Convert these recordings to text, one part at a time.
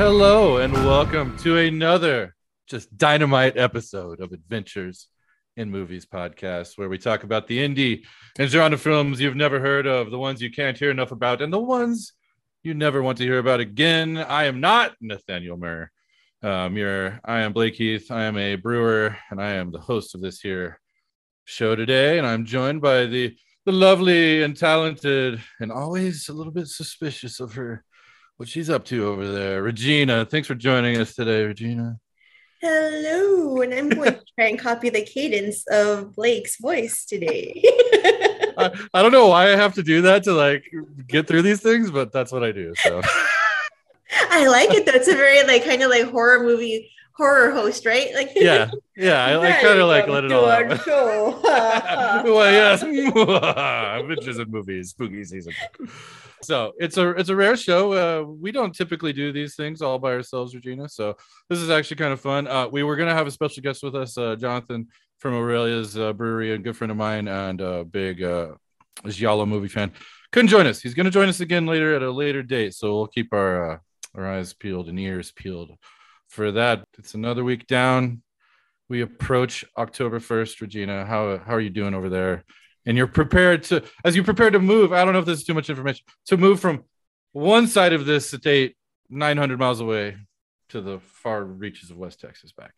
Hello and welcome to another just dynamite episode of Adventures in Movies podcast, where we talk about the indie and genre films you've never heard of, the ones you can't hear enough about, and the ones you never want to hear about again. I am not Nathaniel Murr. Um, you're, I am Blake Heath. I am a brewer, and I am the host of this here show today. And I'm joined by the the lovely and talented, and always a little bit suspicious of her what she's up to over there, Regina. Thanks for joining us today, Regina. Hello, and I'm going to try and copy the cadence of Blake's voice today. I, I don't know why I have to do that to like get through these things, but that's what I do. So I like it though. It's a very like kind of like horror movie horror host, right? Like yeah, yeah. I like kind of like let it all out. well, yes, Adventures in Movies, spooky season. So it's a it's a rare show. Uh, we don't typically do these things all by ourselves, Regina. So this is actually kind of fun. Uh, we were gonna have a special guest with us, uh, Jonathan from Aurelia's uh, Brewery, a good friend of mine and a big uh, Giallo movie fan. Couldn't join us. He's gonna join us again later at a later date. So we'll keep our uh, our eyes peeled and ears peeled for that. It's another week down. We approach October 1st, Regina. How, how are you doing over there? And you're prepared to, as you prepare to move, I don't know if this is too much information, to move from one side of this state 900 miles away to the far reaches of West Texas back.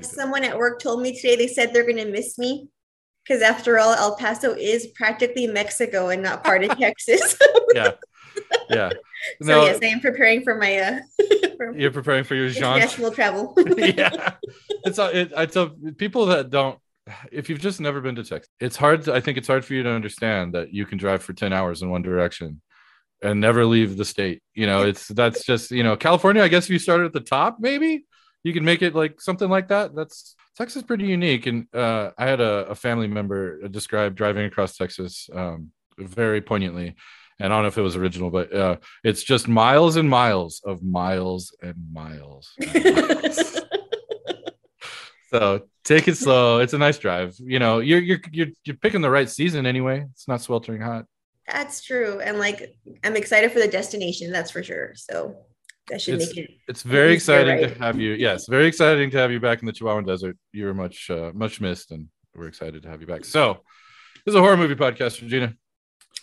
Someone at work told me today, they said they're going to miss me because after all, El Paso is practically Mexico and not part of Texas. yeah. Yeah. So yes, I am preparing for my uh you're preparing for your international travel. yeah. It's it, I tell people that don't if you've just never been to Texas, it's hard to, I think it's hard for you to understand that you can drive for 10 hours in one direction and never leave the state. You know, it's that's just, you know, California, I guess if you started at the top, maybe you can make it like something like that. That's Texas pretty unique. And uh, I had a, a family member describe driving across Texas um, very poignantly and I don't know if it was original, but uh, it's just miles and miles of miles and miles. And miles. so take it slow. It's a nice drive. You know, you're you're you're you're picking the right season anyway. It's not sweltering hot. That's true, and like I'm excited for the destination. That's for sure. So that should it's, make it. It's very exciting right. to have you. Yes, very exciting to have you back in the Chihuahuan Desert. You were much uh, much missed, and we're excited to have you back. So this is a horror movie podcast, Regina.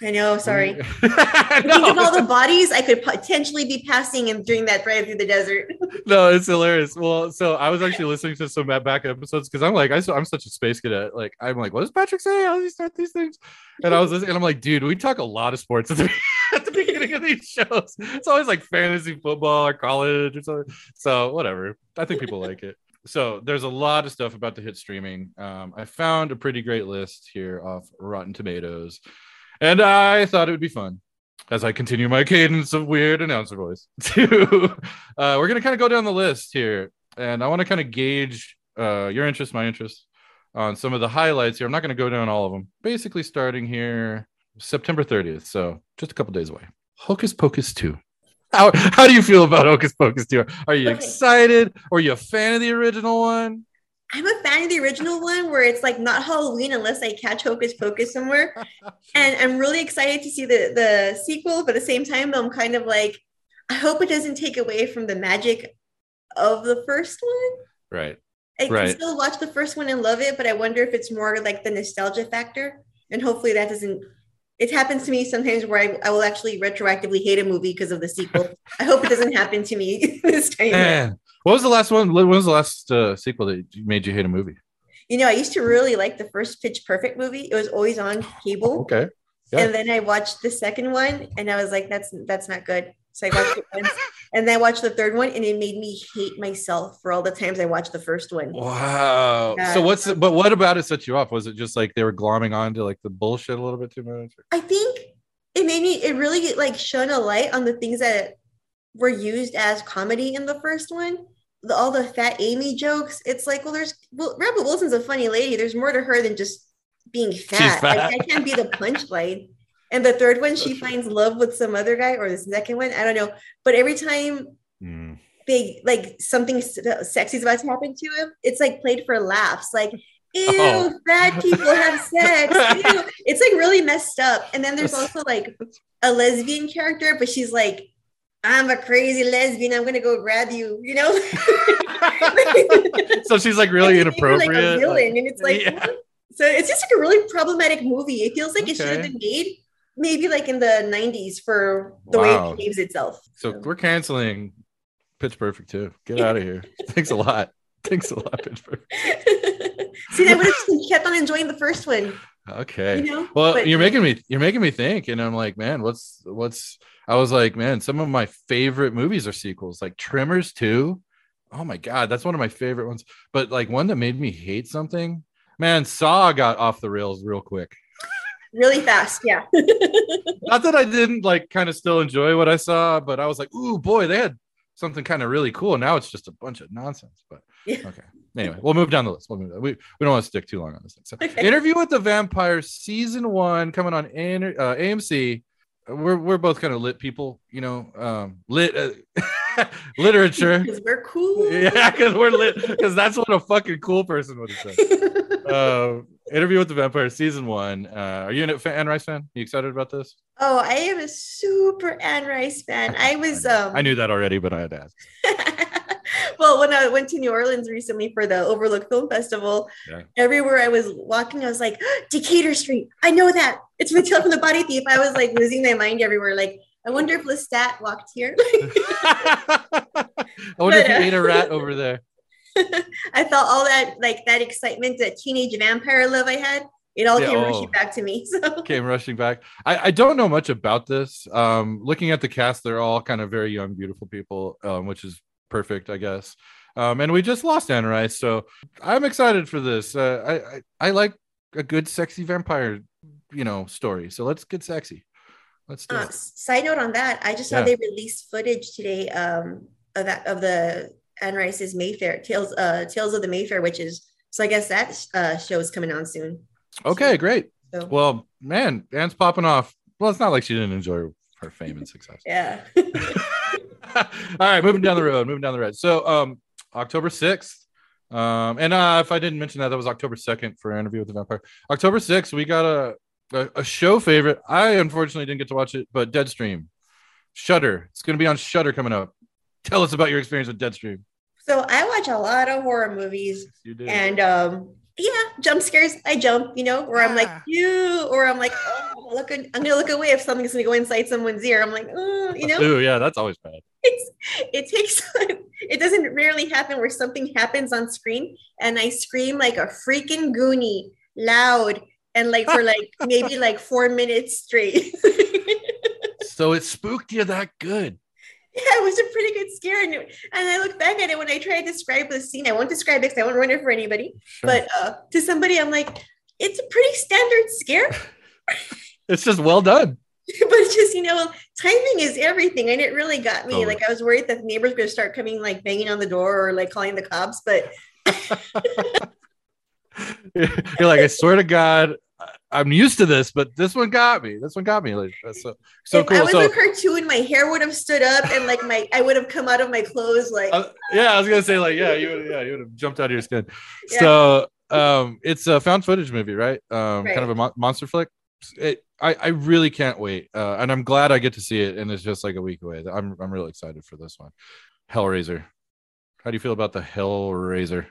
I know. Sorry. no. Think of all the bodies I could potentially be passing and doing that drive through the desert. no, it's hilarious. Well, so I was actually listening to some back episodes because I'm like, I, am such a space cadet. Like, I'm like, what does Patrick say? How does he start these things? And I was listening, and I'm like, dude, we talk a lot of sports at the, at the beginning of these shows. It's always like fantasy football or college or something. So whatever. I think people like it so there's a lot of stuff about to hit streaming. Um, I found a pretty great list here off Rotten Tomatoes. And I thought it would be fun as I continue my cadence of weird announcer voice. To uh, we're gonna kind of go down the list here, and I want to kind of gauge uh, your interest, my interest, on some of the highlights here. I'm not gonna go down all of them. Basically, starting here September 30th, so just a couple days away. Hocus Pocus 2. How, how do you feel about Hocus Pocus 2? Are you excited? Or are you a fan of the original one? I'm a fan of the original one where it's like not Halloween unless I catch Hocus Pocus somewhere. and I'm really excited to see the, the sequel, but at the same time, I'm kind of like, I hope it doesn't take away from the magic of the first one. Right. I right. can still watch the first one and love it, but I wonder if it's more like the nostalgia factor. And hopefully that doesn't it happens to me sometimes where I, I will actually retroactively hate a movie because of the sequel. I hope it doesn't happen to me this time. Man. What was the last one? When was the last uh, sequel that made you hate a movie? You know, I used to really like the first Pitch Perfect movie. It was always on cable. Okay. Yeah. And then I watched the second one, and I was like, "That's that's not good." So I watched it once, and then I watched the third one, and it made me hate myself for all the times I watched the first one. Wow. Yeah. So what's but what about it set you off? Was it just like they were glomming on to like the bullshit a little bit too much? I think it made me. It really like shone a light on the things that were used as comedy in the first one the, all the fat Amy jokes. It's like, well, there's well, Rebel Wilson's a funny lady. There's more to her than just being fat. fat. Like, that can't be the punchline. And the third one, she finds love with some other guy, or the second one, I don't know. But every time mm. they like something sexy is about to happen to him, it's like played for laughs. Like, ew, oh. fat people have sex. Ew. It's like really messed up. And then there's also like a lesbian character, but she's like I'm a crazy lesbian. I'm gonna go grab you. You know. so she's like really And like, a inappropriate. villain, like- and it's like, Yeah. so it's just like a really problematic movie. It feels like it should have been made maybe like in the 90s for the Wow. way it behaves itself. so we're canceling Pitch Perfect too. Get out of here. Thanks a lot. Thanks a lot, Pitch Perfect. See, I would have kept on enjoying the first one. Okay. You know. Well, But- you're making me you're making me think, and I'm like, man, what's what's I was like, man, some of my favorite movies are sequels, like Tremors 2. Oh my god, that's one of my favorite ones. But like one that made me hate something, man, Saw got off the rails real quick. really fast. Yeah. Not that I didn't like kind of still enjoy what I saw, but I was like, ooh, boy, they had something kind of really cool. Now it's just a bunch of nonsense. But Yeah. okay. Anyway, we'll move down the list. We'll move, we, we don't want to stick too long on this thing. So, Okay. Interview with the Vampire season one coming on uh, AMC. We're we're both kind of lit people, you know, um, lit uh, literature. Because we're cool. yeah, because we're lit. Because that's what a fucking cool person would have said. Uh, Interview with the Vampire season one. Uh, are you an Anne Rice fan? you excited about this? oh, I am a super Anne Rice fan. I was um I knew that already, but I had to ask. Well, when I went to New Orleans recently for the Overlook Film Festival, Yeah. everywhere I was walking, I was like, Decatur Street. I know that. It's Matilda from the Body Thief. I was like losing my mind everywhere. Like, I wonder if Lestat walked here. I wonder if But, you uh, ate a rat over there. I felt all that like that excitement, that teenage vampire love I had. It all Yeah, came oh. rushing back to me. So Came rushing back. I, I don't know much about this. Um, looking at the cast, they're all kind of very young, beautiful people, um, which is perfect, I guess. Um, and we just lost Anne Rice, so I'm excited for this. Uh, I, I I like a good, sexy vampire, you know, story. So let's get sexy. Let's do Uh, it. side note on that, I just saw Yeah. they released footage today um, of that of the Anne Rice's Mayfair Tales uh, Tales of the Mayfair, which is so I guess that uh, show is coming on soon. Okay, great. So Well, man, Anne's popping off. Well, it's not like she didn't enjoy her fame and success. yeah, right, moving down the road, moving down the road. So, um, October 6th. Um, and uh, if I didn't mention that, that was October 2nd for an Interview with the Vampire. October 6th, we got a, a, a show favorite. I unfortunately didn't get to watch it, but Deadstream, Shudder. It's going to be on Shudder coming up. Tell us about your experience with Deadstream. so I watch a lot of horror movies, You did. and um, yeah, jump scares. I jump, you know, or I'm like you, or I'm like, oh, look, I'm gonna look away if something's gonna go inside someone's ear. I'm like, oh, you know. Ooh, yeah, that's always bad. it's it takes it doesn't rarely happen where something happens on screen and I scream like a freaking goonie loud and like for like maybe like four minutes straight. So it spooked you that good. yeah, it was a pretty good scare. And, and I look back at it when I try to describe the scene. I won't describe it because I won't ruin it for anybody. Sure. But uh, to somebody, I'm like, it's a pretty standard scare, it's just well done. but it's just you know, timing is everything, and it really got me. Totally. Like I was worried that the neighbors were gonna start coming, like banging on the door or like calling the cops, but You're like, I swear to God, I'm used to this, but this one got me. This one got me. Like, that's so so if cool. I was so, a cartoon, my hair would have stood up and like my I would have come out of my clothes like Uh, yeah, I was gonna say like, yeah, you would, yeah, you would have jumped out of your skin. Yeah. So, um, it's a found footage movie, right? Um, Right. kind of a mon- monster flick. It, I, I really can't wait, uh, and I'm glad I get to see it. And it's just like a week away. I'm, I'm really excited for this one. Hellraiser. How do you feel about the Hellraiser?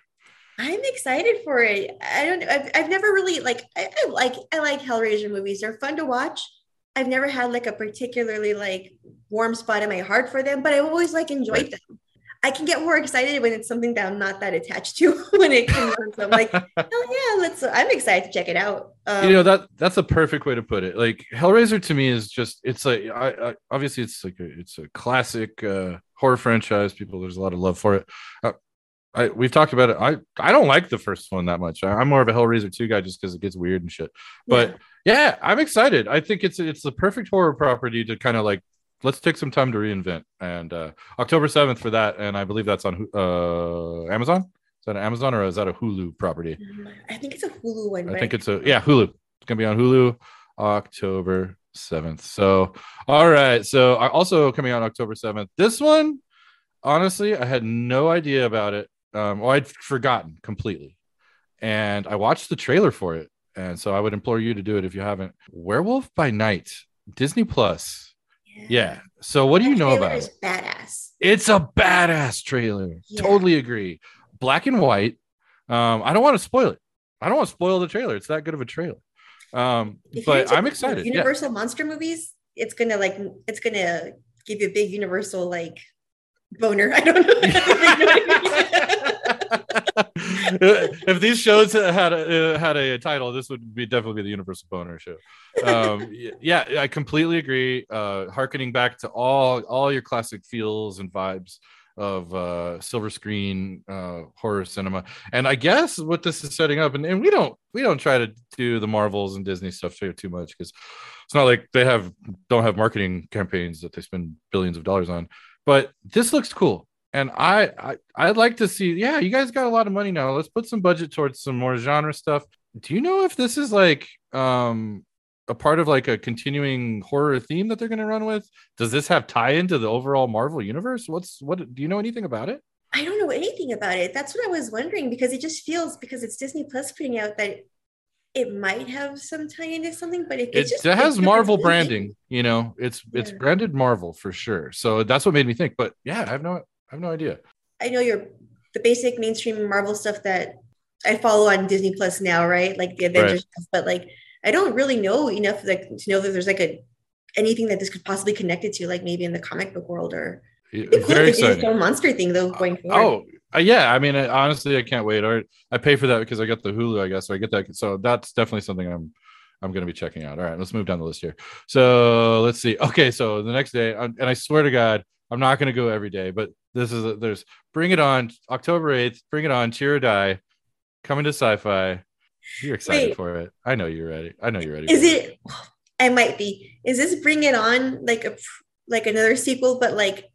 I'm excited for it. I don't. I've, I've never really like I, I like I like Hellraiser movies. They're fun to watch. I've never had like a particularly like warm spot in my heart for them, but I've always like enjoyed Right. them. I can get more excited when it's something that I'm not that attached to when it comes on. So I'm like, oh yeah, let's. I'm excited to check it out. Um, you know that that's a perfect way to put it like hellraiser to me is just it's like I, I obviously it's like a, it's a classic uh horror franchise people there's a lot of love for it uh, I, we've talked about it. I, I don't like the first one that much. I, I'm more of a Hellraiser 2 guy just because it gets weird and shit. But yeah, I'm excited. I think it's it's the perfect horror property to kind of like let's take some time to reinvent. And uh October 7th for that, and I believe that's on uh Amazon. Is that an Amazon or is that a Hulu property? Um, I think it's a Hulu one. I right? think it's a yeah, Hulu. It's gonna be on Hulu October 7th. So all right. So I also coming out October 7th. This one, honestly, I had no idea about it. Um, well, I'd forgotten completely. And I watched the trailer for it. And so I would implore you to do it if you haven't. Werewolf by Night, Disney Plus. Yeah. So what do you know about it? Badass. It's a badass trailer. Yeah. Totally agree. Black and white. Um, I don't want to spoil it. I don't want to spoil the trailer. It's that good of a trailer. Um, If but I'm excited. Yeah. Universal monster movies, it's gonna like it's gonna give you a big universal like boner. I don't know. if these shows had a, uh, had a title, this would be definitely be the Universal Boner Show. Um, yeah, I completely agree. Uh, harkening back to all all your classic feels and vibes of uh, silver screen uh, horror cinema, and I guess what this is setting up, and, and we don't we don't try to do the Marvels and Disney stuff too, too much because it's not like they have don't have marketing campaigns that they spend billions of dollars on, but this looks cool and I, I I'd like to see. Yeah, you guys got a lot of money now. Let's put some budget towards some more genre stuff. Do you know if this is like um a part of like a continuing horror theme that they're going to run with? Does this have tie into the overall Marvel universe? What's what? Do you know anything about it? I don't know anything about it. That's what I was wondering because it just feels because it's Disney Plus putting out that it might have some tie into something, but it, It, it's just it has Marvel branding. You know, it's it's branded Marvel for sure. So that's what made me think. But yeah, I have no I have no idea. I know you're the basic mainstream Marvel stuff that I follow on Disney Plus now, right? Like the Avengers Right. stuff, but like I don't really know enough like to know that there's like a anything that this could possibly connect it to, like maybe in the comic book world or It- It'd be cool Very if they did exciting. its monster thing though going forward. Oh, uh, yeah. I mean, I, honestly, I can't wait. I, I pay for that because I got the Hulu, I guess. So I get that. So that's definitely something I'm I'm going to be checking out. All right, let's move down the list here. So let's see. Okay, so the next day, and I swear to God, I'm not going to go every day, but this is a, there's Bring It On, October 8th. Bring It On, Cheer or Die, coming to Syfy. You're excited Wait. for it. I know you're ready. I know you're ready. Is for it? I might be. Is this Bring It On like a like another sequel, but like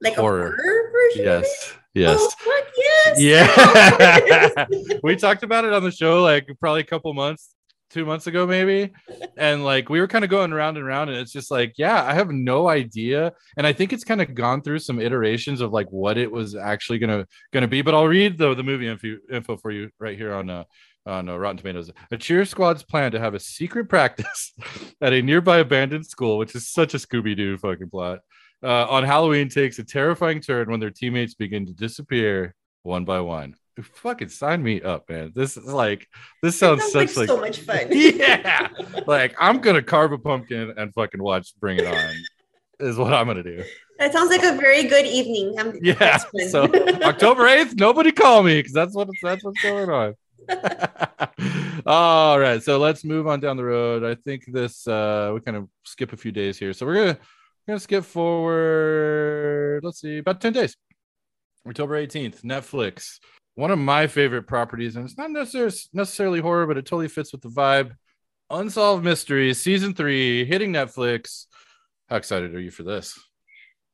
like Horror. a horror version? of it? Yes. Yes. Oh, fuck yes. Yeah. we talked about it on the show like probably a couple months, two months ago, maybe. And like we were kind of going round and round, and it's just like, yeah, I have no idea. And I think it's kind of gone through some iterations of like what it was actually gonna gonna be. But I'll read the the movie info, info for you right here on uh on uh, Rotten Tomatoes. A cheer squad's plan to have a secret practice at a nearby abandoned school, which is such a Scooby Doo fucking plot. Uh, on Halloween takes a terrifying turn when their teammates begin to disappear one by one. Fucking sign me up, man. This is like this sounds, Sounds like such like so much fun. yeah. Like I'm gonna carve a pumpkin and fucking watch Bring It On. Is what I'm gonna do. That sounds like a very good evening. I'm, Yeah. So October 8th, nobody call me because that's what that's what's going on. All right. So let's move on down the road. I think this uh we kind of skip a few days here. So we're gonna we're gonna skip forward. Let's see, about 10 days. October 18th, Netflix. One of my favorite properties, and it's not necessarily necessarily horror, but it totally fits with the vibe. Unsolved Mysteries, season three, hitting Netflix. How excited are you for this?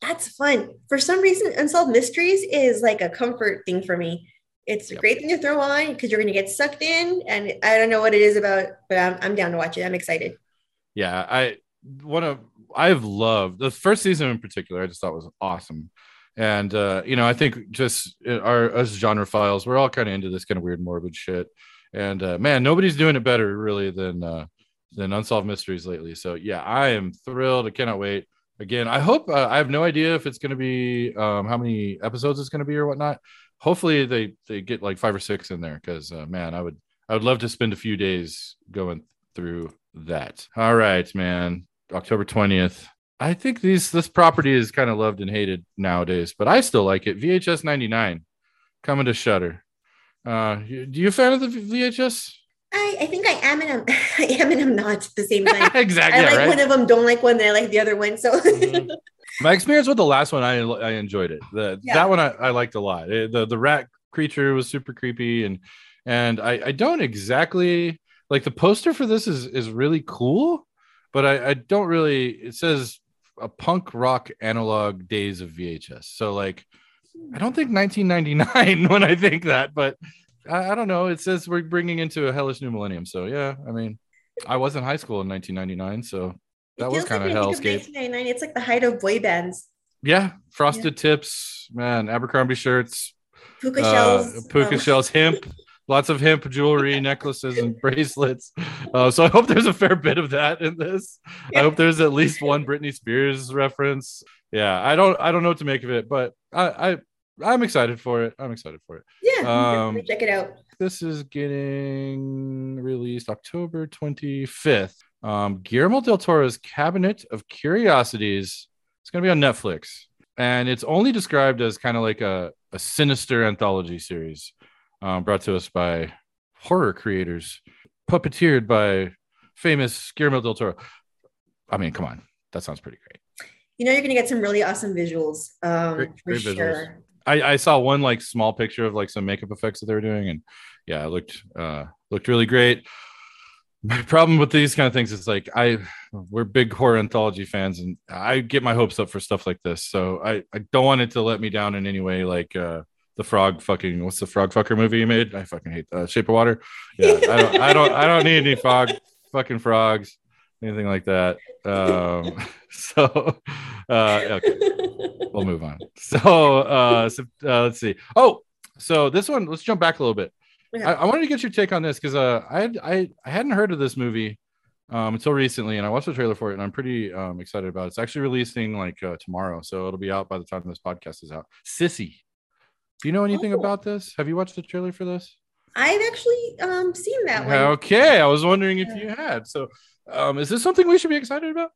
That's fun. For some reason, Unsolved Mysteries is like a comfort thing for me. It's a Yep. great thing to throw on because you're going to get sucked in. And I don't know what it is about, but I'm, I'm down to watch it. I'm excited. yeah i one of i've loved the first season in particular i just thought was awesome and uh you know i think just uh, our us genre files we're all kind of into this kind of weird morbid shit and uh man nobody's doing it better really than uh than unsolved mysteries lately so yeah i am thrilled i cannot wait again i hope uh, i have no idea if it's going to be um how many episodes it's going to be or whatnot hopefully they they get like five or six in there because uh, man i would i would love to spend a few days going through that. All right, man. October 20th. I think these this property is kind of loved and hated nowadays, but I still like it. VHS 99 coming to Shudder. Uh you- do you a fan of the VHS? I, I think I am and I'm, I am and I'm not at the same time. exactly. I like right? one of them, don't like one, then I like the other one. So Mhm. My experience with the last one, I I enjoyed it. The Yeah. that one I, I liked a lot. It- the the rat creature was super creepy, and and I I don't exactly like the poster for this is is really cool, but I I don't really. It says a punk rock analog days of VHS. So like, I don't think 1999 when I think that, but I, I don't know. It says we're bringing into a hellish new millennium. So yeah, I mean, I was in high school in 1999, so that was kind of like think hellscape. of 1999, It's like the height of boy bands. Yeah, frosted tips, man, Abercrombie shirts, Puka uh, shells. puka um, shells, hemp, lots of hemp jewelry, necklaces, and bracelets. Uh, so I hope there's a fair bit of that in this. I hope there's at least one Britney Spears reference. Yeah, I don't I don't know what to make of it, but I, I I'm excited for it. I'm excited for it. Yeah, um, check it out. This is getting released October 25th. Um, Guillermo del Toro's Cabinet of Curiosities. It's going to be on Netflix, and it's only described as kind of like a, a sinister anthology series um, brought to us by horror creators, puppeteered by famous Guillermo del Toro. I mean, come on, that sounds pretty great. You know, you're going to get some really awesome visuals. Um, great, great for sure. I, I saw one like small picture of like some makeup effects that they were doing, and yeah, it looked uh, looked really great. My problem with these kind of things is like I we're big horror anthology fans, and I get my hopes up for stuff like this, so I I don't want it to let me down in any way. Like uh, the frog fucking what's the frog fucker movie you made? I fucking hate uh, Shape of Water. Yeah, I don't I don't I don't need any frog fucking frogs anything like that. Um, so, uh, okay, we'll move on. So, uh, so uh, let's see. Oh, so this one, let's jump back a little bit. I, I, wanted to get your take on this because uh, I, had, I I hadn't heard of this movie um, until recently, and I watched the trailer for it, and I'm pretty um, excited about it. It's actually releasing like uh, tomorrow, so it'll be out by the time this podcast is out. Sissy. Do you know anything oh. about this? Have you watched the trailer for this? I've actually um, seen that one. Okay, I was wondering if you had. So, um, is this something we should be excited about?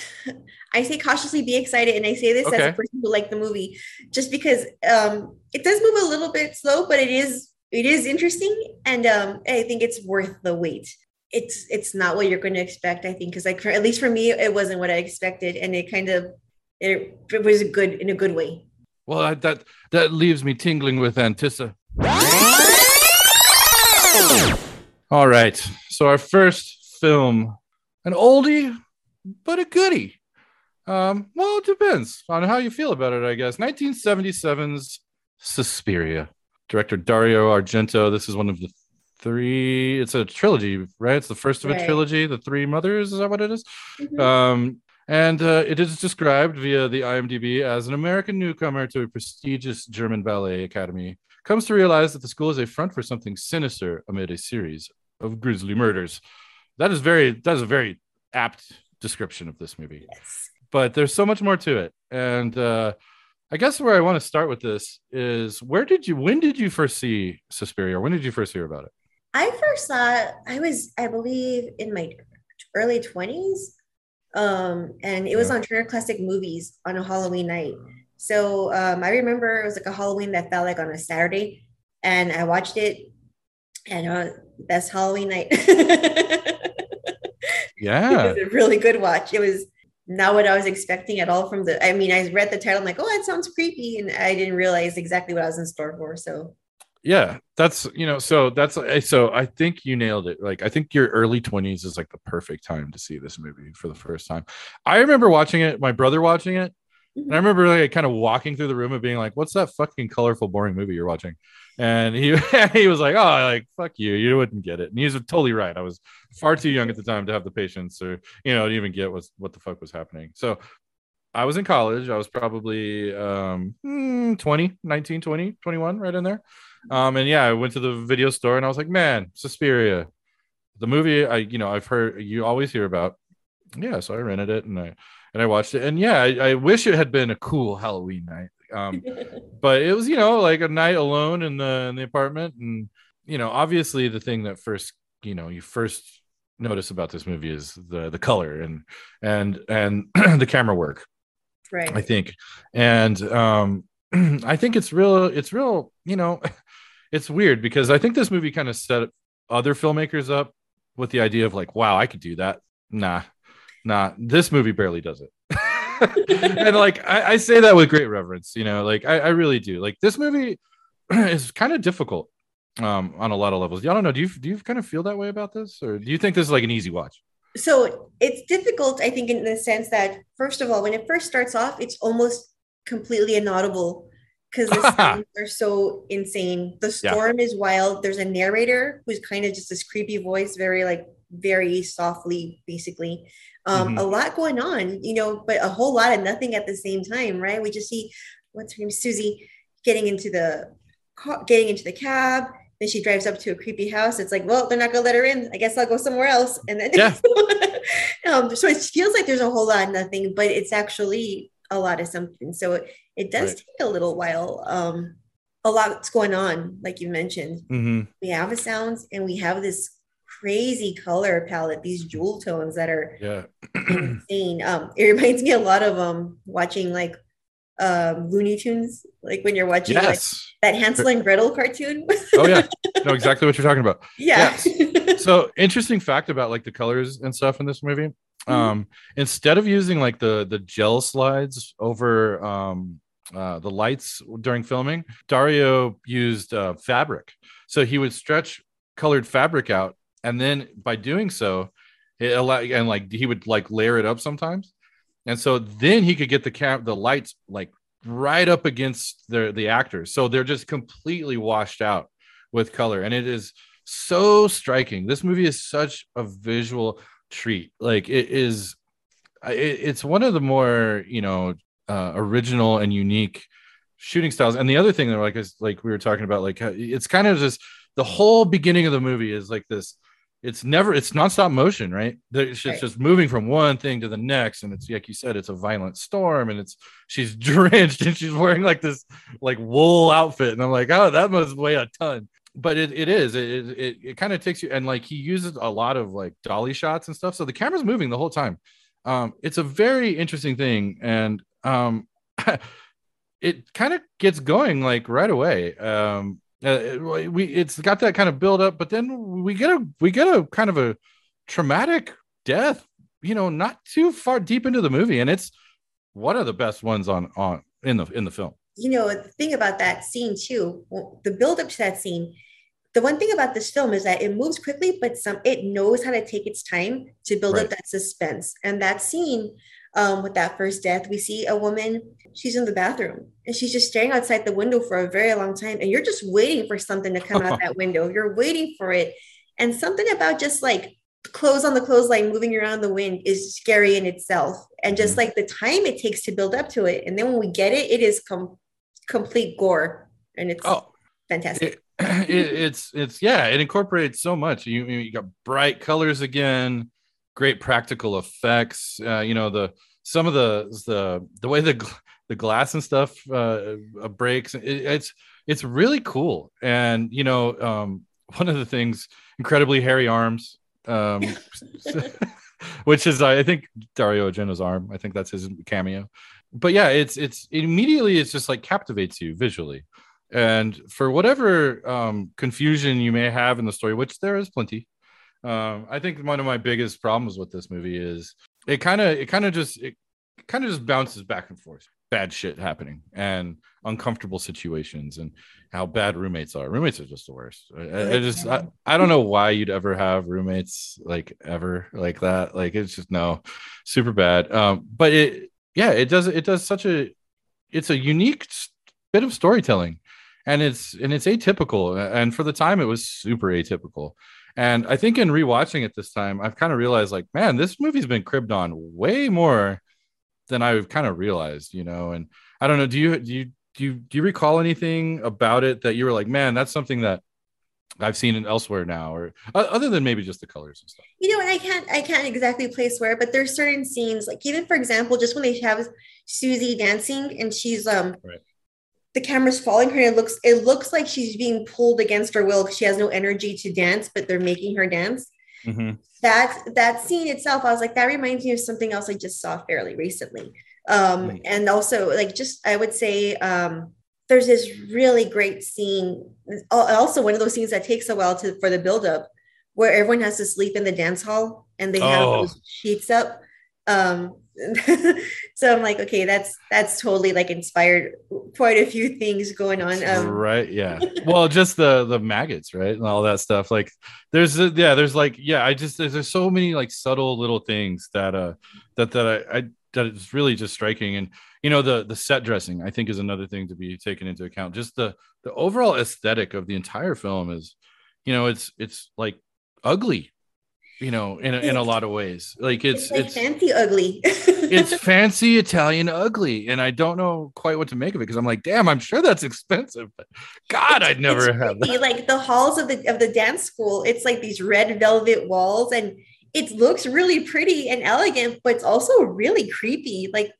I say cautiously be excited, and I say this okay. as a person who liked the movie, just because um, it does move a little bit slow, but it is it is interesting, and um, I think it's worth the wait. It's it's not what you're going to expect, I think, because like for, at least for me, it wasn't what I expected, and it kind of it, it was a good in a good way. Well, that that leaves me tingling with Antissa. All right, so our first film an oldie, but a goodie. Um, well, it depends on how you feel about it, I guess. 1977's Suspiria, director Dario Argento. This is one of the three. It's a trilogy, right? It's the first of right. a trilogy. The Three Mothers. Is that what it is? Mm-hmm. Um, and uh, it is described via the IMDb as an American newcomer to a prestigious German ballet academy comes to realize that the school is a front for something sinister amid a series of grisly murders that is very that is a very apt description of this movie. Yes. But there's so much more to it, and uh, I guess where I want to start with this is where did you when did you first see Suspiria? When did you first hear about it? I first saw it, I was I believe in my early 20s. Um, and it was yeah. on Turner Classic Movies on a Halloween night. So um, I remember it was like a Halloween that felt like on a Saturday, and I watched it, and uh, best Halloween night. Yeah. It was a really good watch. It was not what I was expecting at all from the I mean, I read the title, I'm like, oh, that sounds creepy. And I didn't realize exactly what I was in store for. So yeah, that's you know, so that's so I think you nailed it. Like I think your early 20s is like the perfect time to see this movie for the first time. I remember watching it, my brother watching it, and I mm-hmm. remember like kind of walking through the room and being like, "What's that fucking colorful, boring movie you're watching?" And he he was like, "Oh, like fuck you, you wouldn't get it." And he was totally right. I was far too young at the time to have the patience or you know to even get what what the fuck was happening. So I was in college. I was probably um, hmm, 20, 19, 20, 21, right in there. Um, and yeah, I went to the video store and I was like, man, Suspiria, the movie I, you know, I've heard you always hear about. Yeah, so I rented it and I and I watched it. And yeah, I, I wish it had been a cool Halloween night. Um, but it was, you know, like a night alone in the in the apartment. And you know, obviously the thing that first, you know, you first notice about this movie is the the color and and and the camera work. Right. I think. And um I think it's real, it's real, you know, it's weird because I think this movie kind of set other filmmakers up with the idea of like, wow, I could do that. Nah, nah, this movie barely does it. and like I, I, say that with great reverence, you know, like I, I really do. Like this movie is kind of difficult um on a lot of levels. I don't know. Do you do you kind of feel that way about this, or do you think this is like an easy watch? So it's difficult, I think, in the sense that first of all, when it first starts off, it's almost completely inaudible because the are so insane. The storm yeah. is wild. There's a narrator who's kind of just this creepy voice, very like very softly, basically. Um, mm-hmm. A lot going on, you know, but a whole lot of nothing at the same time, right? We just see what's her name, Susie, getting into the getting into the cab. then she drives up to a creepy house. It's like, well, they're not gonna let her in. I guess I'll go somewhere else. And then Yeah. um, so it feels like there's a whole lot of nothing, but it's actually a lot of something. So it, does Right. take a little while. Um, a lot's going on, like you mentioned. Mhm. We have the sounds and we have this crazy color palette, these jewel tones that are Yeah. insane. Um, it reminds me a lot of um watching like um Looney Tunes, like when you're watching like, that Hansel and Gretel cartoon. Oh yeah. No, exactly what you're talking about. yeah. so interesting fact about like the colors and stuff in this movie um instead of using like the the gel slides over um uh, the lights during filming dario used uh, fabric. So he would stretch colored fabric out and then by doing so it allow and like he would like layer it up sometimes. And so then he could get the cam the lights like right up against the the actors. So they're just completely washed out with color and it is so striking. This movie is such a visual treat. Like it is it, it's one of the more you know uh, original and unique shooting styles. And the other thing that like is like we were talking about like it's kind of just the whole beginning of the movie is like this it's never it's nonstop motion right? It's just, Right. just moving from one thing to the next and it's like you said it's a violent storm and it's she's drenched and she's wearing like this like wool outfit and i'm like oh that must weigh a ton but it, it is it it, it, kind of takes you and like he uses a lot of like dolly shots and stuff so the camera's moving the whole time. Um it's a very interesting thing and um it kind of gets going like right away. Um uh, we it's got that kind of build up but then we get a we get a kind of a traumatic death you know not too far deep into the movie and it's one of the best ones on on in the in the film you know, the thing about that scene too, the build up to that scene, the one thing about this film is that it moves quickly, but some it knows how to take its time to build Right. up that suspense. And that scene um, with that first death, we see a woman, she's in the bathroom and she's just staring outside the window for a very long time. And you're just waiting for something to come out that window. You're waiting for it. And something about just like clothes on the clothesline moving around the wind is scary in itself. And just Mhm. like the time it takes to build up to it. And then when we get it, it is com- complete gore. And it's oh fantastic. it, it, it's it's yeah it incorporates so much you you got bright colors again great practical effects uh, you know the some of the the the way the the glass and stuff uh, uh, breaks it, it's it's really cool and you know um one of the things incredibly hairy arms um which is i think dario argento's arm i think that's his cameo but yeah it's it's immediately it's just like captivates you visually. And for whatever um, confusion you may have in the story which there is plenty um, i think one of my biggest problems with this movie is it kind of it kind of just it kind of just bounces back and forth bad shit happening and uncomfortable situations and how bad roommates are. Roommates are just the worst. I, I- just I, I don't know why you'd ever have roommates like ever like that. Like it's just no super bad. Um but it yeah it does it does such a it's a unique bit of storytelling. And it's and it's atypical. And for the time it was super atypical. And i think in rewatching it this time i've kind of realized like man this movie's been cribbed on way more than i've kind of realized you know? And i don't know do you do you do you do you recall anything about it that you were like man that's something that i've seen it elsewhere now or other than maybe just the colors and stuff you know, and I can't I can't exactly place where, but there's certain scenes, like even for example, just when they have Susie dancing and she's um Right. the camera's following her and it looks it looks like she's being pulled against her will because she has no energy to dance, but they're making her dance. that that scene itself, I was like, that reminds me of something else I just saw fairly recently. Um, Mm. and also like just I would say um there's this really great scene, also one of those scenes that takes a while to for the buildup, where everyone has to sleep in the dance hall and they have Oh. those sheets up. Um, so I'm like, okay, that's that's totally like inspired quite a few things going on. Um, right yeah well just the the maggots right and all that stuff like there's a, yeah there's like yeah i just there's, there's so many like subtle little things that uh that that i, I that is really just striking and you know the the set dressing i think is another thing to be taken into account just the the overall aesthetic of the entire film is you know it's it's like ugly you know in a, in a lot of ways like it's it's like it's fancy ugly. it's fancy Italian ugly, and I don't know quite what to make of it because I'm like, damn, I'm sure that's expensive, but God, I'd never have that. Like the halls of the of the dance school, it's like these red velvet walls, and it looks really pretty and elegant, but it's also really creepy. Like,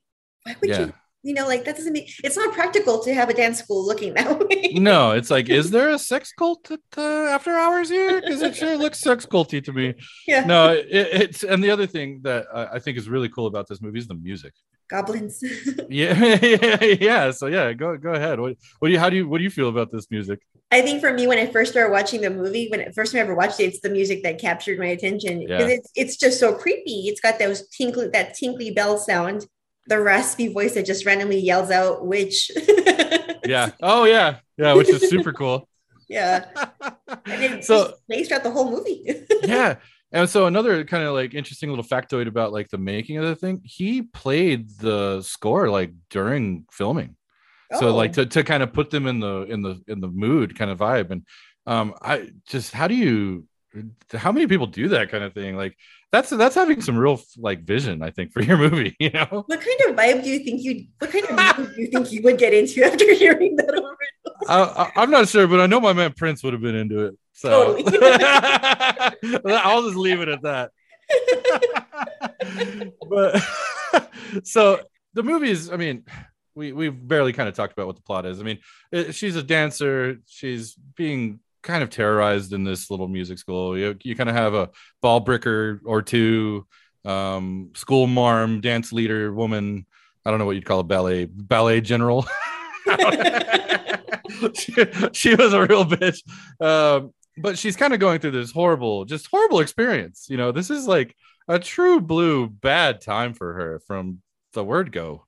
why would Yeah. you? You know, like that doesn't mean it's not practical to have a dance school looking that way. No, it's like, is there a sex cult at uh, after hours here? Because it sure looks sex culty to me. yeah, No, it, it's and the other thing that I I think is really cool about this movie is the music. Goblins. Yeah, yeah. So yeah, go go ahead. What what do you how do you what do you feel about this music? I think for me, when I first started watching the movie, when it, first time I ever watched it, it's the music that captured my attention because Yeah. it's it's just so creepy. It's got those tinkly that tinkly bell sound, the raspy voice that just randomly yells out "witch." Yeah. Oh yeah, yeah, which is super cool. yeah. And it So- so plays throughout the whole movie. yeah. And so another kind of like interesting little factoid about like the making of the thing, he played the score like during filming. So Oh. like to, to kind of put them in the in the in the mood kind of vibe. And um I just how do you how many people do that kind of thing? Like that's that's having some real like vision, I think, for your movie, you know? what kind of vibe do you think you? What kind of mood do you think you would get into after hearing that over? I, I, I'm not sure, but I know my man Prince would have been into it. So Totally. I'll just leave it at that. but so the movie is, I mean, we we've barely kind of talked about what the plot is. I mean, it, she's a dancer. She's being kind of terrorized in this little music school. You you kind of have a ball bricker or two, um, school marm, dance leader, woman. I don't know what you'd call a ballet ballet general. she, she was a real bitch. Um, but she's kind of going through this horrible, just horrible experience. You know, this is like a true blue bad time for her from the word go.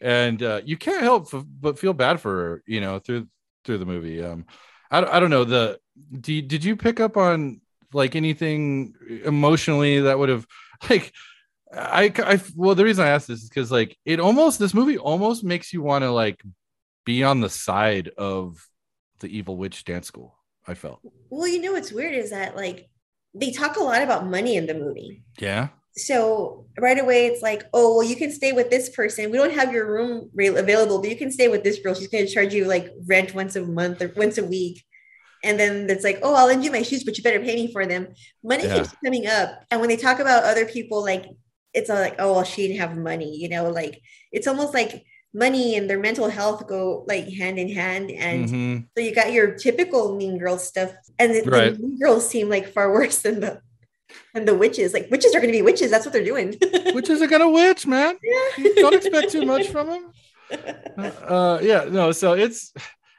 And uh, you can't help f- but feel bad for her, you know, through through the movie. Um, I, don't- I don't know the do did you pick up on like anything emotionally that would have like I, I well the reason I asked this is because like it almost this movie almost makes you want to like be on the side of the evil witch dance school. I felt. well, you know what's weird is that like they talk a lot about money in the movie. Yeah. so right away it's like oh well you can stay with this person we don't have your room available but you can stay with this girl she's going to charge you like rent once a month or once a week and then it's like oh i'll lend you my shoes but you better pay me for them money Yeah. keeps coming up and when they talk about other people like it's all like oh well she didn't have money you know like it's almost like money and their mental health go like hand in hand and Mhm. so you got your typical mean girl stuff and the, the mean girls seem like far worse than the than the witches like witches are going to be witches that's what they're doing Witches are gonna witch, man. Yeah. Don't expect too much from them. Uh, yeah, no. So it's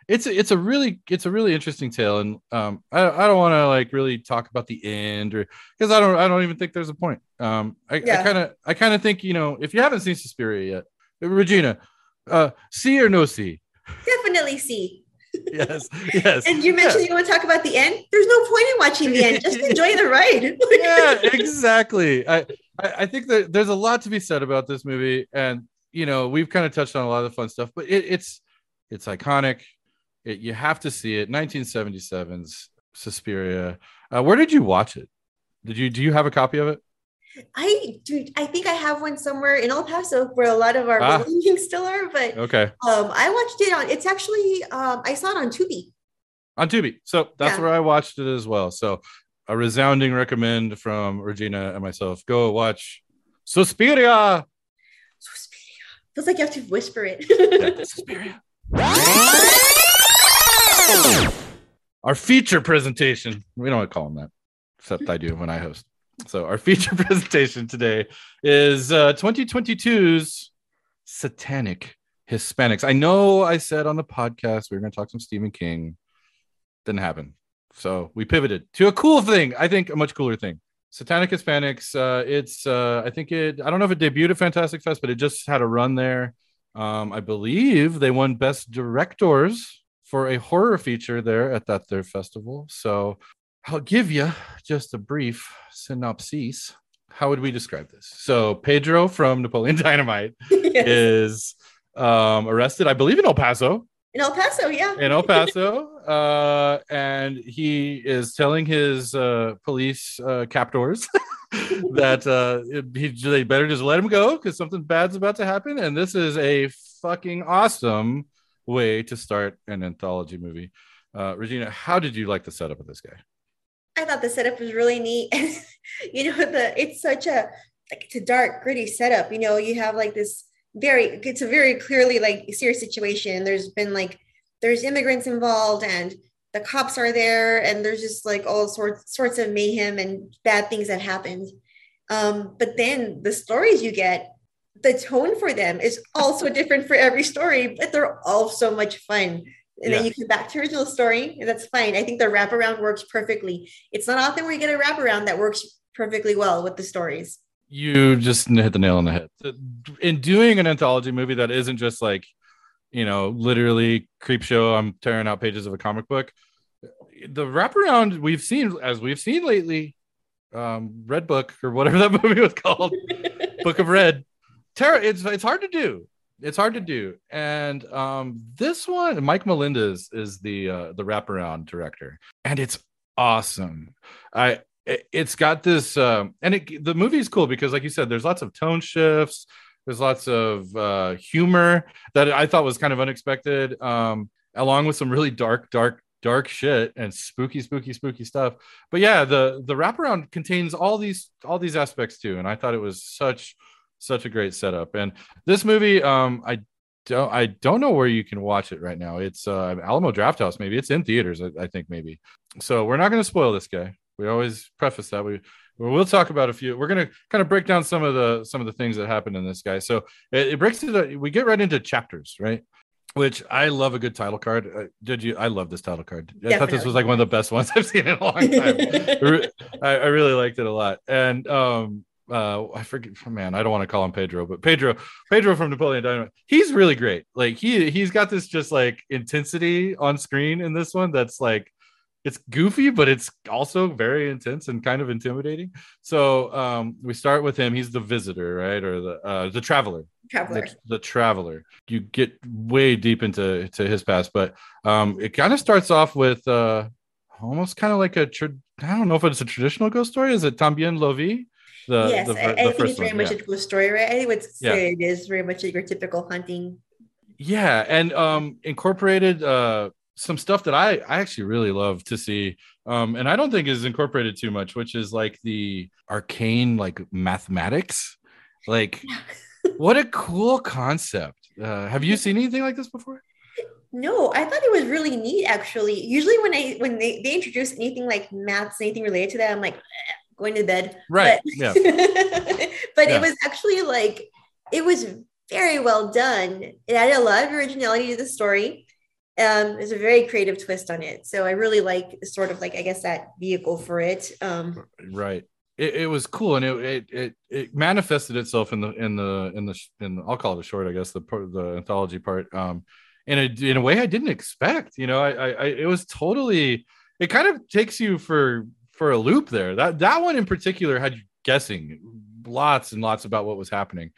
it's it's a really it's a really interesting tale, and um, I I don't want to like really talk about the end or because I don't I don't even think there's a point. Um, I kind of I kind of think you know if you haven't seen Suspiria yet, Regina, uh, see or no see? definitely see Yes, yes. and you mentioned you want to talk about the end there's no point in watching the end just enjoy the ride yeah, exactly. I, I I think that there's a lot to be said about this movie, and you know we've kind of touched on a lot of the fun stuff, but it, it's it's iconic. It, you have to see it. 1977's Suspiria. Uh, where did you watch it? Did you do you have a copy of it? I do i think i have one somewhere in el paso where a lot of our Ah. belongings still are but Okay, um i watched it on it's actually um i saw it on tubi on Tubi. So that's Yeah. where I watched it as well. So a resounding recommend from Regina and myself. Go watch Suspiria. Suspiria. feels like you have to whisper it Yeah, Suspiria. Our feature presentation. We don't call them that, except I do when I host. So our feature presentation today is uh, 2022's Satanic Hispanics. I know I said on the podcast we were going to talk some Stephen King. Didn't happen. So we pivoted to a cool thing. I think a much cooler thing. Satanic Hispanics. Uh, it's uh, I think it. I don't know if it debuted at Fantastic Fest, but it just had a run there. Um, I believe they won Best Directors for a horror feature there at that their festival. So I'll give you just a brief synopsis. How would we describe this? So Pedro from Napoleon Dynamite Yes. is um, arrested, I believe, in El Paso. In El Paso, yeah. in El Paso, uh, and he is telling his uh, police uh, captors that uh, he, they better just let him go because something bad's about to happen. And this is a fucking awesome way to start an anthology movie. Uh, Regina, how did you like the setup of this guy? I thought the setup was really neat. you know, the it's such a like it's a dark, gritty setup. You know, you have like this very it's a very clearly like serious situation. There's been like there's immigrants involved and the cops are there and there's just like all sorts sorts of mayhem and bad things that happened. Um, but then the stories you get, the tone for them is also different for every story, but they're all so much fun. And Yeah. then you come back to original story, and that's fine. I think the wraparound works perfectly. It's not often where you get a wraparound that works perfectly well with the stories. You just hit the nail on the head. In doing an anthology movie that isn't just like, you know, literally creep show, I'm tearing out pages of a comic book. The wraparound we've seen, as we've seen lately, um, Red Book or whatever that movie was called, Book of Red. Terror. It's it's hard to do. It's hard to do. And um, this one, Mike Mendez is the uh, the wraparound director, and it's awesome. I it, it's got this um and it the movie's cool because like you said there's lots of tone shifts there's lots of uh humor that i thought was kind of unexpected um along with some really dark dark dark shit and spooky spooky spooky stuff but yeah the the wraparound contains all these all these aspects too and i thought it was such such a great setup. And this movie um i don't i don't know where you can watch it right now. It's uh Alamo Drafthouse maybe. It's in theaters i, I think maybe. So we're not going to spoil this guy. We always preface that. We we'll talk about a few we're going to kind of break down some of the some of the things that happened in this guy. So it, it breaks it we get right into chapters right? Which i love a good title card. Uh, did you i love this title card. I thought this was like one of the best ones i've seen in a long time. I, I really liked it a lot. And um uh i forget man i don't want to call him pedro but pedro pedro from napoleon dynamite he's really great like he he's got this just like intensity on screen in this one that's like it's goofy, but it's also very intense and kind of intimidating. So um, we start with him. He's the visitor, right, or the uh, the traveler, Traveler. the, the traveler. You get way deep into to his past, but um, it kind of starts off with uh, almost kind of like a. Tra- I don't know if it's a traditional ghost story. Is it Tambien Lo Vi? The, yes, the, I, the I think it's very one, much yeah. a ghost story, right? I think would Yeah. it is very much like your typical hunting. yeah and um incorporated uh some stuff that i i actually really love to see um and i don't think is incorporated too much which is like the arcane like mathematics like what a cool concept uh have you seen anything like this before No, I thought it was really neat actually. Usually when I when they, they introduce anything like maths, anything related to that, I'm like "Eh, going to bed. right But, yeah but Yeah. it was actually like it was very well done. It added a lot of originality to the story. Um, there's a very creative twist on it. So I really like sort of like I guess that vehicle for it. Um, right it, it was cool and it, it it it manifested itself in the in the in the in the, I'll call it a short I guess the part the anthology part um in a in a way I didn't expect you know I I, I it was totally it kind of takes you for for a loop there that that one in particular had you guessing lots and lots about what was happening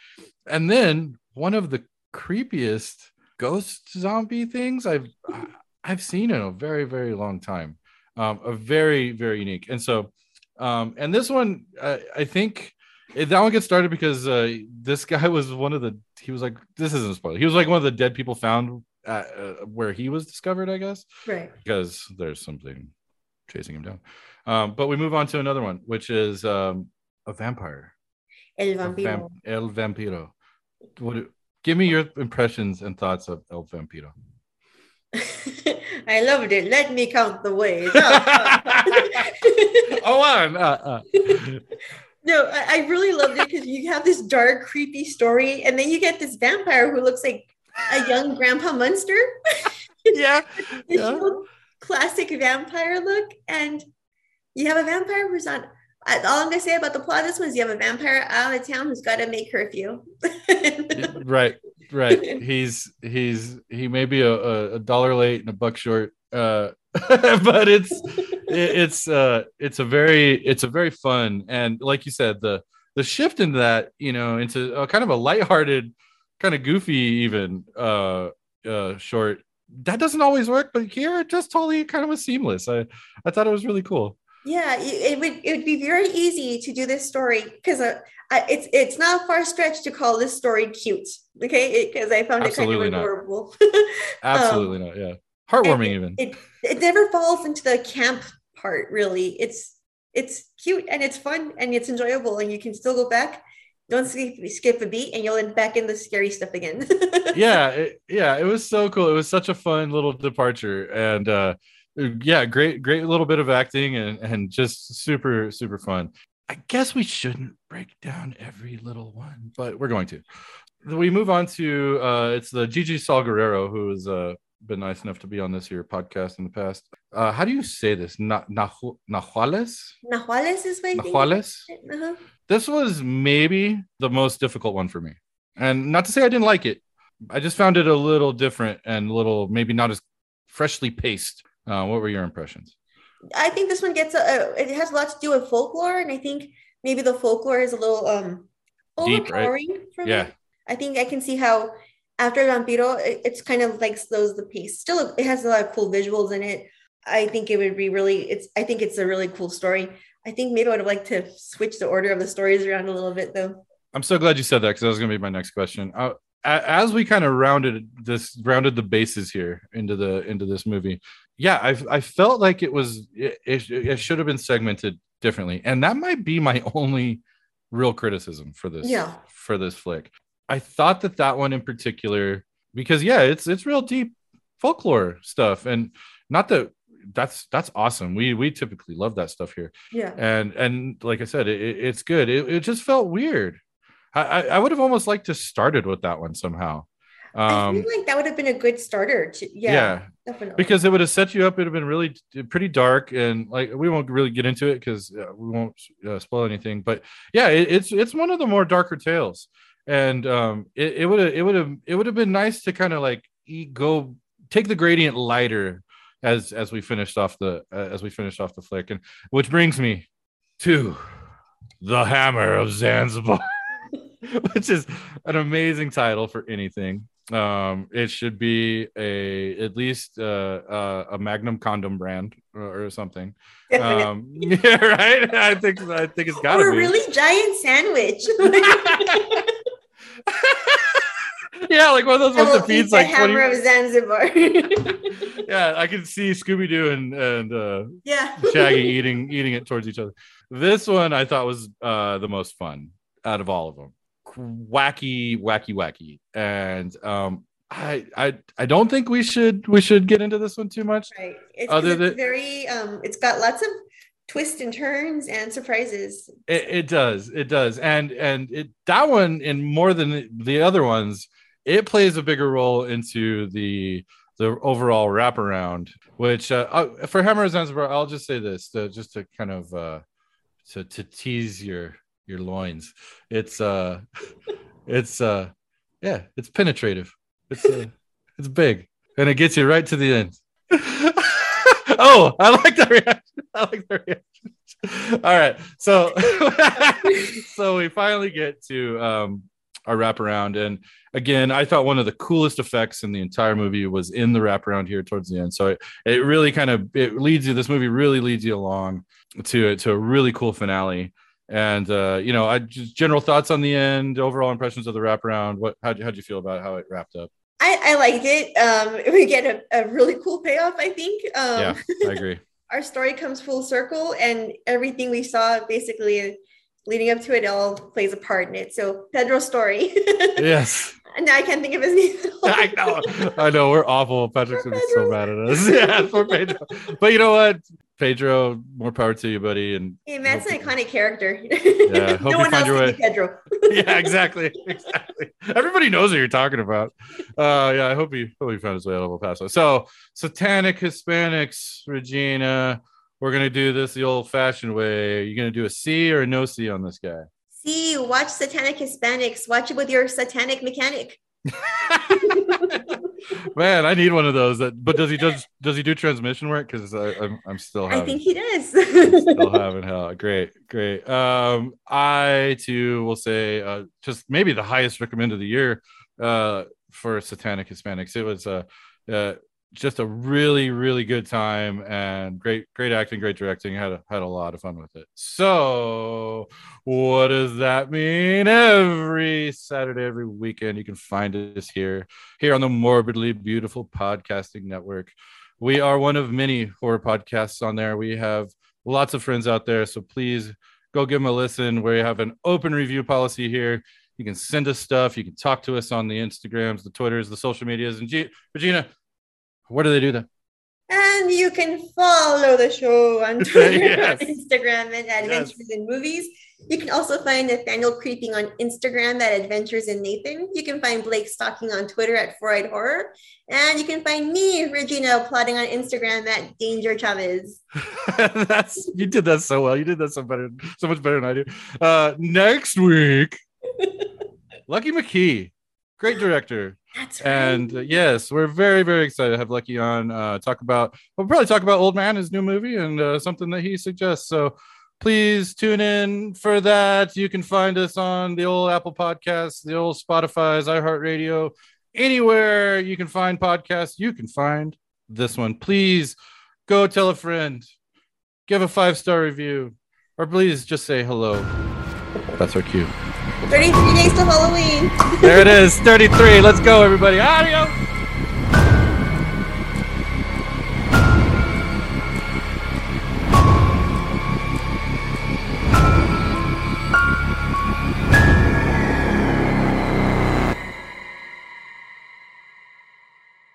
and then one of the creepiest ghost zombie things I've I've seen in a very very long time um a very very unique and so um, and this one, uh, I think it, that one gets started because uh, this guy was one of the. He was like, this isn't a spoiler. He was like one of the dead people found at, uh, where he was discovered, I guess, right. because there's something chasing him down. Um, but we move on to another one, which is um, a vampire. El Vampiro. vamp- El Vampiro. What? Give me your impressions and thoughts of El Vampiro. I loved it. Let me count the ways. oh, on. Uh, uh. No, I, I really loved it because you have this dark, creepy story, and then you get this vampire who looks like a young Grandpa Munster, Yeah. Yeah. Classic vampire look, and you have a vampire who's on. All I'm gonna say about the plot of this one is you have a vampire out of town who's got to make curfew. right right he's he's he may be a, a, dollar late and a buck short uh but it's it, it's uh it's a very it's a very fun and like you said the the shift into that you know into a kind of a lighthearted kind of goofy even uh uh short that doesn't always work, but here it just totally kind of was seamless. I I thought it was really cool. Yeah, it would it would be very easy to do this story because uh, it's it's not a far stretch to call this story cute. Okay, because I found Absolutely it kind of adorable. Absolutely um, not. Yeah, heartwarming even. It it never falls into the camp part really. It's it's cute and it's fun and it's enjoyable and you can still go back don't skip, skip a beat and you'll end back in the scary stuff again. Yeah it, yeah it was so cool. It was such a fun little departure and uh yeah great great little bit of acting and and just super super fun. I guess we shouldn't break down every little one but we're going to. We move on to uh it's the gigi saul guerrero who has uh been nice enough to be on this here podcast in the past. Uh how do you say this? Na- nahuales? Nahuales is my nahuales? Uh-huh. This was maybe the most difficult one for me. And not to say I didn't like it, I just found it a little different and a little maybe not as freshly paced. Uh, what were your impressions? I think this one gets a, it has a lot to do with folklore, and I think maybe the folklore is a little um overpowering Deep, right? for yeah. me. I think I can see how after Vampiro, it, it's kind of like slows the pace. Still, it has a lot of cool visuals in it. I think it would be really. It's. I think it's a really cool story. I think maybe I would have liked to switch the order of the stories around a little bit, though. I'm so glad you said that because that was going to be my next question. Uh, as we kind of rounded this, rounded the bases here into the into this movie, yeah, I I felt like it was it, it, it should have been segmented differently, and that might be my only real criticism for this yeah. for this flick. I thought that that one in particular, because yeah, it's it's real deep folklore stuff, and not that that's that's awesome. We we typically love that stuff here. Yeah. And and like I said, it, it's good. It, it just felt weird. I, I would have almost liked to started with that one somehow. Um, I feel like that would have been a good starter. To, yeah, yeah, definitely. Because it would have set you up. It would have been really pretty dark, and like we won't really get into it because uh, we won't uh, spoil anything. But yeah, it, it's it's one of the more darker tales, and um, it would have it would have it would have been nice to kind of like go take the gradient lighter as as we finished off the uh, as we finished off the flick, and which brings me to the Hammer of Zanzibar, which is an amazing title for anything. Um, it should be a at least uh, uh, a Magnum condom brand or, or something. Um, yeah, right. I think I think it's got to be a really giant sandwich. yeah, like one of those ones that feeds like hammer 20... of Zanzibar. yeah, I can see Scooby Doo and and uh, yeah Shaggy eating eating it towards each other. This one I thought was uh, the most fun out of all of them. Wacky, wacky, wacky, and um, I I I don't think we should we should get into this one too much. Right. It's, Other it's than, very um, it's got lots of twists and turns and surprises. It, it, does, it does, and and it that one in more than the other ones it plays a bigger role into the the overall wraparound. Which uh, uh, for Hammer Zanzibar, I'll just say this, to, just to kind of uh, to to tease your your loins. It's uh, it's uh, yeah, it's penetrative. It's uh, it's big, and it gets you right to the end. oh, I like that reaction. I like that reaction. All right, so so we finally get to um our wraparound. And again, I thought one of the coolest effects in the entire movie was in the wraparound here towards the end. So it, it really kind of it leads you. This movie really leads you along to to a really cool finale. And uh, you know, I just general thoughts on the end, overall impressions of the wraparound. What how how'd you feel about how it wrapped up? I, I liked it. Um, we get a, a really cool payoff, I think. Um, yeah, I agree. our story comes full circle, and everything we saw basically leading up to it all plays a part in it. So Pedro's story. yes. And now I can't think of his name. I know. I know. We're awful. Patrick's gonna be so mad at us. Yeah, for Pedro. But you know what? Pedro, more power to you, buddy. And hey, Matt's an iconic character. Yeah, hope no you find your way. Pedro. yeah, exactly, exactly. Everybody knows what you're talking about. Uh, yeah, I hope he hope he found his way out of El Paso. So, satanic Hispanics, Regina we're gonna do this the old-fashioned way. Are you gonna do a C or a no C on this guy? C. Watch Satanic Hispanics. Watch it with your satanic mechanic. Man, I need one of those. That, but does he does does he do transmission work? Because I'm I'm still. Having, I think he does. still having hell. Great, great. Um, I too will say uh, just maybe the highest recommend of the year uh for Satanic Hispanics. It was uh, uh just a really really good time and great great acting great directing. Had a, had a lot of fun with it. So what does that mean? Every saturday every weekend you can find us here here on the morbidly beautiful podcasting network. We are one of many horror podcasts on there. We have lots of friends out there so please go give them a listen. We have an open review policy here. You can send us stuff. You can talk to us on the instagrams the twitters the social medias. And G- regina where do they do that? And you can follow the show on Twitter, Yes. Instagram, and Adventures in Movies. You can also find Nathaniel creeping on Instagram at Adventures in Nathan. You can find Blake stalking on Twitter at Freud Horror. And you can find me, Regina, plotting on Instagram at Danger Chavez. That's you did that so well. You did that so better, so much better than I do. Uh, next week, Lucky McKee, great director, That's right. and uh, yes, we're very very excited to have Lucky on. Uh, talk about we'll probably talk about Old Man, his new movie, and uh, something that he suggests. So please tune in for that. You can find us on the old Apple Podcasts, the old Spotify's, iHeartRadio, anywhere you can find podcasts. You can find this one. Please go tell a friend, give a five star review, or please just say hello. That's our cue. 33 days to Halloween. There it is, 33. Let's go, everybody. Adios.